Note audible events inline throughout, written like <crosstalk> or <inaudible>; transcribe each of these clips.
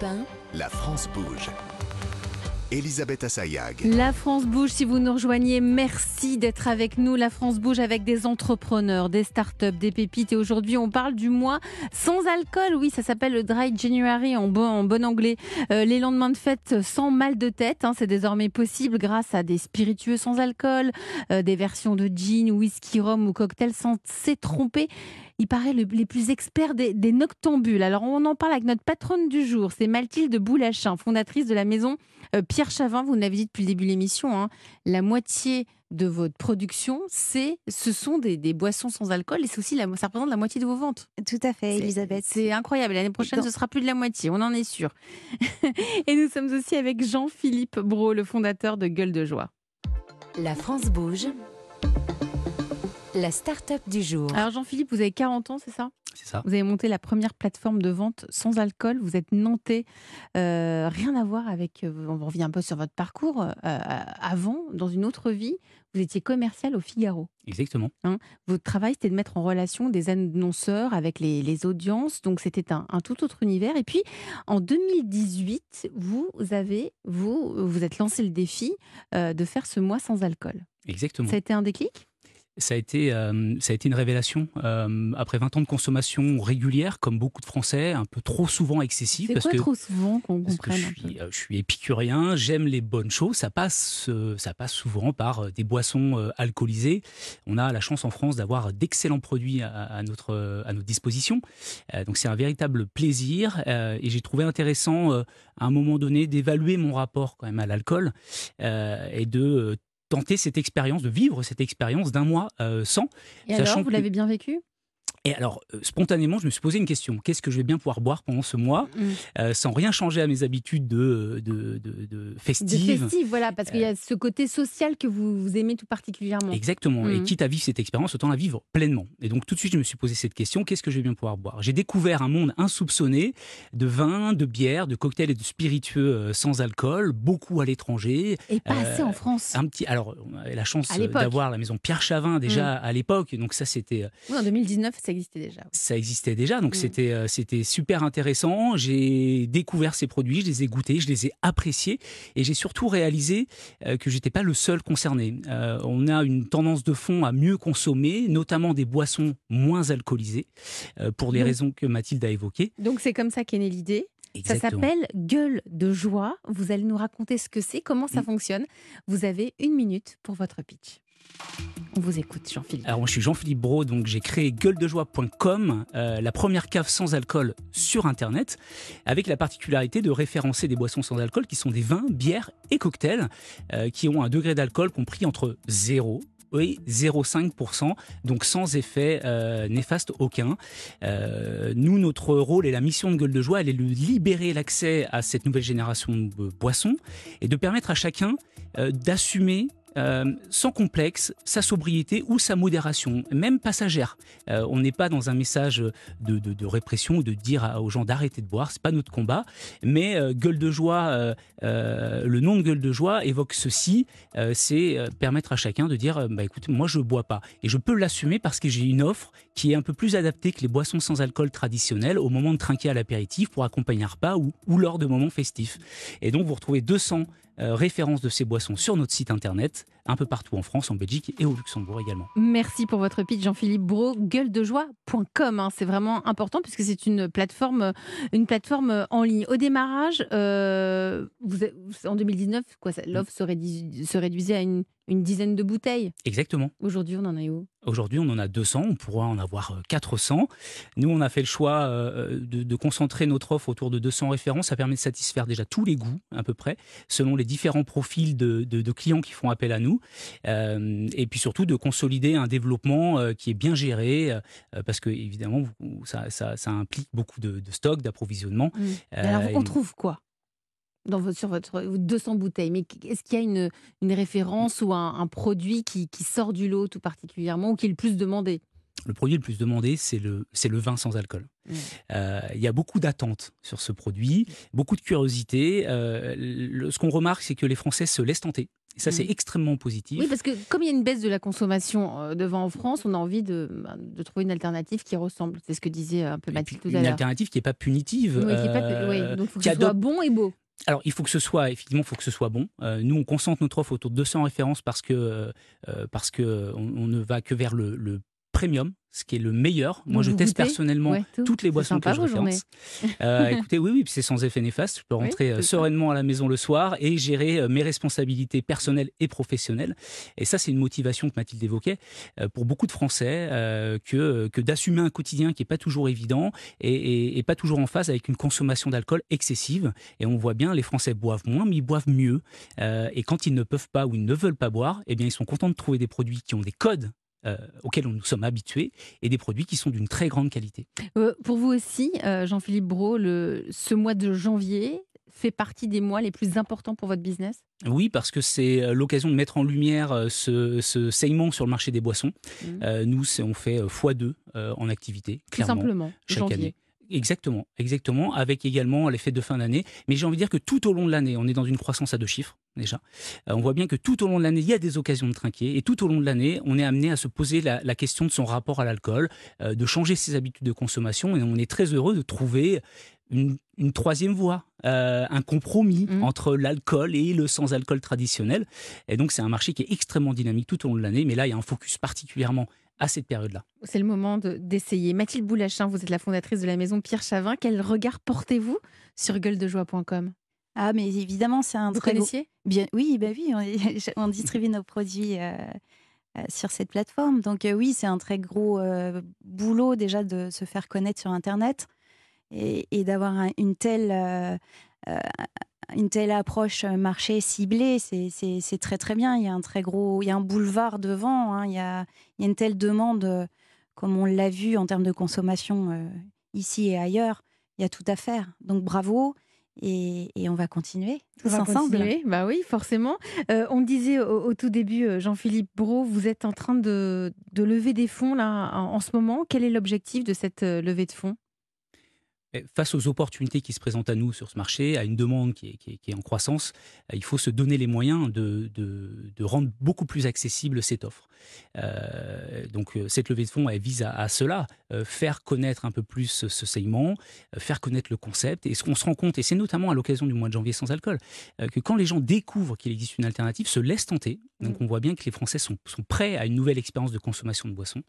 Europe 1. La France bouge. Elisabeth Assayag. La France bouge, si vous nous rejoignez, merci d'être avec nous. La France bouge avec des entrepreneurs, des startups, des pépites. Et aujourd'hui, on parle du mois sans alcool. Oui, ça s'appelle le Dry January en bon, en bon anglais. Euh, les lendemains de fête sans mal de tête, hein, c'est désormais possible grâce à des spiritueux sans alcool, euh, des versions de gin, whisky, rhum ou cocktail sans s'y tromper il paraît le, les plus experts des, des, noctambules. Alors on en parle avec notre patronne du jour, c'est Mathilde Boulachin, fondatrice de la maison euh, Pierre Chavin. Vous l'avez dit depuis le début de l'émission, hein, la moitié de votre production, c'est, ce sont des, des, boissons sans alcool et c'est aussi la, ça représente la moitié de vos ventes. Tout à fait, Elisabeth. C'est incroyable. L'année prochaine, ce sera plus de la moitié, on en est sûr. <laughs> et nous sommes aussi avec Jean-Philippe Brault, le fondateur de Gueule de Joie. La France bouge. La start-up du jour. Alors Jean-Philippe, vous avez 40 ans, c'est ça? C'est ça. Vous avez monté la première plateforme de vente sans alcool. Vous êtes nantais. Euh, rien à voir avec. On revient un peu sur votre parcours. Euh, avant, dans une autre vie, vous étiez commercial au Figaro. Exactement. Hein? Votre travail, c'était de mettre en relation des annonceurs avec les, les audiences. Donc c'était un, un, tout autre univers. Et puis en 2018, vous avez vous vous êtes lancé le défi euh, de faire ce mois sans alcool. Exactement. Ça a été un déclic? Ça a été, euh, ça a été une révélation. Euh, après 20 ans de consommation régulière, comme beaucoup de Français, un peu trop souvent excessif. C'est parce quoi que, trop souvent qu'on comprenne je suis, je suis épicurien, j'aime les bonnes choses. Ça passe, ça passe souvent par des boissons alcoolisées. On a la chance en France d'avoir d'excellents produits à, à, notre, à notre disposition. Euh, donc c'est un véritable plaisir. Euh, et j'ai trouvé intéressant, à un moment donné, d'évaluer mon rapport quand même à l'alcool et de tenter cette expérience, de vivre cette expérience d'un mois euh, sans. Et alors, vous l'avez bien vécu? Et alors, euh, spontanément, je me suis posé une question. Qu'est-ce que je vais bien pouvoir boire pendant ce mois, mmh. euh, sans rien changer à mes habitudes de, de, de, de De festive, voilà, parce qu'il y a ce côté social que vous, vous aimez tout particulièrement. Exactement. Mmh. Et quitte à vivre cette expérience, autant la vivre pleinement. Et donc, tout de suite, je me suis posé cette question. Qu'est-ce que je vais bien pouvoir boire? J'ai découvert un monde insoupçonné de vin, de bière, de cocktails et de spiritueux euh, sans alcool, beaucoup à l'étranger. Et pas assez en France. Un petit. Alors, on avait la chance d'avoir la maison Pierre Chavin déjà mmh. à l'époque. Donc, ça, c'était. Oui, en 2019, ça existait déjà. Ça existait déjà, donc mmh. c'était euh, c'était super intéressant. J'ai découvert ces produits, je les ai goûtés, je les ai appréciés et j'ai surtout réalisé euh, que j'étais pas le seul concerné. Euh, on a une tendance de fond à mieux consommer, notamment des boissons moins alcoolisées, euh, pour les mmh. raisons que Mathilde a évoquées. Donc c'est comme ça qu'est née l'idée. Exactement. Ça s'appelle Gueule de joie. Vous allez nous raconter ce que c'est, comment ça mmh. fonctionne. Vous avez une minute pour votre pitch. On vous écoute, Jean-Philippe. Alors, moi, je suis Jean-Philippe Brault, donc j'ai créé gueuledejoie.com, euh, la première cave sans alcool sur Internet, avec la particularité de référencer des boissons sans alcool qui sont des vins, bières et cocktails, euh, qui ont un degré d'alcool compris entre 0 et 0,5%, donc sans effet euh, néfaste aucun. Euh, nous, notre rôle et la mission de Gueule de Joie, elle est de libérer l'accès à cette nouvelle génération de boissons et de permettre à chacun d'assumer euh, sans complexe, sa sobriété ou sa modération, même passagère. Euh, on n'est pas dans un message de, répression ou de dire aux gens d'arrêter de boire, c'est pas notre combat. Mais euh, gueule de joie, le nom de gueule de joie évoque ceci, c'est permettre à chacun de dire, bah écoute, moi je bois pas et je peux l'assumer parce que j'ai une offre qui est un peu plus adaptée que les boissons sans alcool traditionnelles au moment de trinquer à l'apéritif pour accompagner un repas ou lors de moments festifs. Et donc vous retrouvez 200 euh, référence de ces boissons sur notre site internet, un peu partout en France, en Belgique et au Luxembourg également. Merci pour votre pitch, Jean-Philippe Brault. Gueuledejoie.com, hein, c'est vraiment important puisque c'est une plateforme, une plateforme en ligne. Au démarrage, euh, en 2019, quoi, l'offre se réduisait à une, une dizaine de bouteilles. Exactement. Aujourd'hui, on en est où? Aujourd'hui, on en a 200, on pourra en avoir 400. Nous, on a fait le choix de, de, concentrer notre offre autour de 200 références. Ça permet de satisfaire déjà tous les goûts, à peu près, selon les différents profils de, de, de clients qui font appel à nous. Euh, et puis surtout de consolider un développement euh, qui est bien géré, euh, parce que évidemment, ça, ça, ça implique beaucoup de, de stock, d'approvisionnement. Mmh. alors, on trouve quoi? Dans votre, sur votre 200 bouteilles, mais est-ce qu'il y a une, une référence ou un, un produit qui, qui, sort du lot tout particulièrement ou qui est le plus demandé? Le produit le plus demandé, c'est le, c'est le vin sans alcool. Il mmh. euh, y a beaucoup d'attentes sur ce produit, beaucoup de curiosité. Euh, le, ce qu'on remarque, c'est que les Français se laissent tenter Et ça, c'est extrêmement positif. Oui, parce que comme il y a une baisse de la consommation euh, de vin en France, on a envie de, bah, de trouver une alternative qui ressemble. C'est ce que disait un peu Mathilde puis, tout à une l'heure. alternative qui n'est pas punitive. Oui, qui est pas- euh, oui, donc il faut que qui ce soit bon et beau. Alors, il faut que ce soit, effectivement, il faut que ce soit bon. Euh, nous, on concentre notre offre autour de 200 références parce que, euh, parce que on, on ne va que vers le, le premium, ce qui est le meilleur. Moi, je teste goûtez personnellement Ouais, tout. toutes les boissons que je référence. Euh, <laughs> écoutez, oui, oui, c'est sans effet néfaste. Je peux rentrer euh, ça. sereinement à la maison le soir et gérer euh, mes responsabilités personnelles et professionnelles. Et ça, c'est une motivation que Mathilde évoquait pour beaucoup de Français euh, que, que d'assumer un quotidien qui n'est pas toujours évident et, et- et pas toujours en phase avec une consommation d'alcool excessive. Et on voit bien, les Français boivent moins, mais ils boivent mieux. Euh, et quand ils ne peuvent pas ou ils ne veulent pas boire, eh bien, ils sont contents de trouver des produits qui ont des codes. Euh, auxquels nous sommes habitués et des produits qui sont d'une très grande qualité. Euh, pour vous aussi, euh, Jean-Philippe Brault, le, ce mois de janvier fait partie des mois les plus importants pour votre business? Oui, parce que c'est euh, l'occasion de mettre en lumière ce, ce segment sur le marché des boissons. Euh, nous, on fait euh, x2 euh, en activité, Tout clairement, simplement, chaque janvier. année. Exactement, exactement, avec également les fêtes de fin d'année. Mais j'ai envie de dire que tout au long de l'année, on est dans une croissance à deux chiffres déjà. Euh, on voit bien que tout au long de l'année, il y a des occasions de trinquer, et tout au long de l'année, on est amené à se poser la, la question de son rapport à l'alcool, euh, de changer ses habitudes de consommation, et on est très heureux de trouver une, une troisième voie, euh, un compromis Mhm. entre l'alcool et le sans-alcool traditionnel. Et donc c'est un marché qui est extrêmement dynamique tout au long de l'année, mais là, il y a un focus particulièrement à cette période-là. C'est le moment de- d'essayer. Mathilde Boulachin, vous êtes la fondatrice de la maison Pierre Chavin. Quel regard portez-vous sur gueuledejoie.com Ah, mais évidemment, c'est un Vous très gros- connaissiez? Bien, oui, bah oui, on, <laughs> on distribue nos produits euh, euh, sur cette plateforme. Donc euh, oui, c'est un très gros euh, boulot déjà de se faire connaître sur Internet et, et d'avoir un- une telle euh, euh, une telle approche euh, marché ciblée, c'est très très bien. Il y a un très gros, il y a un boulevard devant. hein. Il, y a, il y a une telle demande, euh, comme on l'a vu en termes de consommation euh, ici et ailleurs. Il y a tout à faire. Donc bravo. Et, et on va continuer tous On va ensemble. continuer. Bah oui, forcément. Euh, on disait au, au tout début, Jean-Philippe Brault, vous êtes en train de, de lever des fonds là en, en ce moment. Quel est l'objectif de cette levée de fonds? Face aux opportunités qui se présentent à nous sur ce marché, à une demande qui est, en croissance, euh, il faut se donner les moyens de, rendre beaucoup plus accessible cette offre. Euh, donc euh, cette levée de fonds, elle vise à, cela, faire connaître un peu plus ce, segment, faire connaître le concept. Et ce qu'on se rend compte, et c'est notamment à l'occasion du mois de janvier sans alcool, que quand les gens découvrent qu'il existe une alternative, se laissent tenter. Donc on voit bien que les Français sont, sont prêts à une nouvelle expérience de consommation de boissons.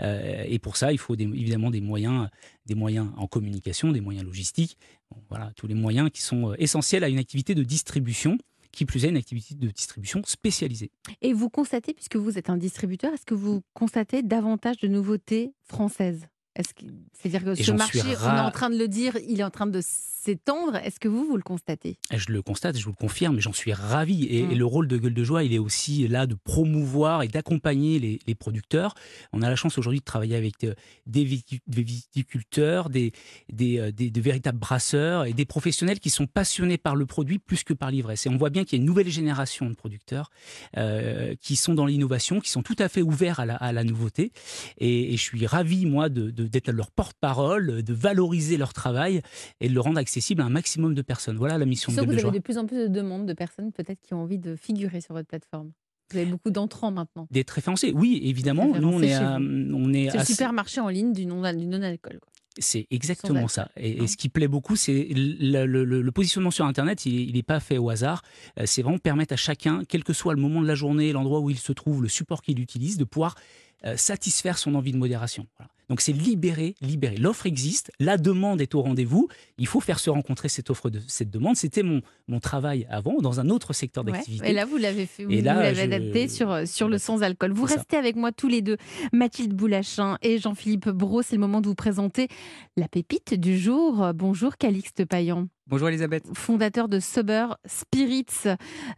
Euh, et pour ça, il faut des- évidemment des moyens, des moyens en communication, des moyens logistiques, Bon, voilà, tous les moyens qui sont euh, essentiels à une activité de distribution, qui plus est une activité de distribution spécialisée. Et vous constatez, puisque vous êtes un distributeur, est-ce que vous constatez davantage de nouveautés françaises? Que- C'est-à-dire que ce marché, on est en train de le dire, il est en train de s'étendre. Est-ce que vous, vous le constatez? Je le constate, je vous le confirme, et j'en suis ravi. Et, Mm. et le rôle de Gueule de Joie, il est aussi là de promouvoir et d'accompagner les, les producteurs. On a la chance aujourd'hui de travailler avec euh, des, viti- des viticulteurs, des, des, euh, des- véritables brasseurs et des professionnels qui sont passionnés par le produit plus que par l'ivresse. Et on voit bien qu'il y a une nouvelle génération de producteurs euh, qui sont dans l'innovation, qui sont tout à fait ouverts à la, à la nouveauté. Et, et je suis ravi, moi, de- de- d'être leur porte-parole, de valoriser leur travail et de le rendre accessible à un maximum de personnes. Voilà la mission de vous de avez de plus en plus de demandes de personnes peut-être qui ont envie de figurer sur votre plateforme. Vous avez beaucoup d'entrants maintenant. D'être référencé, oui, évidemment. Nous, on est, à- vous. on est C'est le assez- supermarché en ligne du non- du non-alcool. C'est exactement ça. Et, et hein. ce qui plaît beaucoup, c'est le, le- le- le positionnement sur Internet. Il n'est pas fait au hasard. Euh, C'est vraiment permettre à chacun, quel que soit le moment de la journée, l'endroit où il se trouve, le support qu'il utilise, de pouvoir euh, satisfaire son envie de modération. Voilà. Donc c'est libérer, libérer. L'offre existe, la demande est au rendez-vous. Il faut faire se rencontrer cette offre, de cette demande. C'était mon, mon travail avant dans un autre secteur Ouais. d'activité. Et là, vous l'avez fait, vous, vous l'avez je- adapté sur, sur le sans-alcool. Vous ça. restez avec moi tous les deux, Mathilde Boulachin et Jean-Philippe Brault. C'est le moment de vous présenter la pépite du jour. Bonjour Calixte Payan, Bonjour Elisabeth. fondateur de Sober Spirits,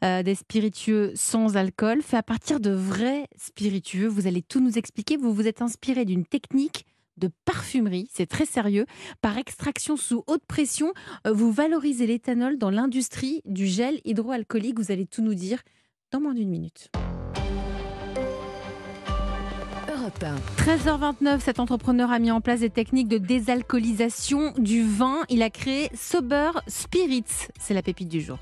euh, des spiritueux sans alcool, fait à partir de vrais spiritueux. Vous allez tout nous expliquer. Vous vous êtes inspiré d'une technique de parfumerie, c'est très sérieux. Par extraction sous haute pression, euh, vous valorisez l'éthanol dans l'industrie du gel hydroalcoolique. Vous allez tout nous dire dans moins d'une minute. Europe 1. 13h29, cet entrepreneur a mis en place des techniques de désalcoolisation du vin. Il a créé Sober Spirits. C'est la pépite du jour.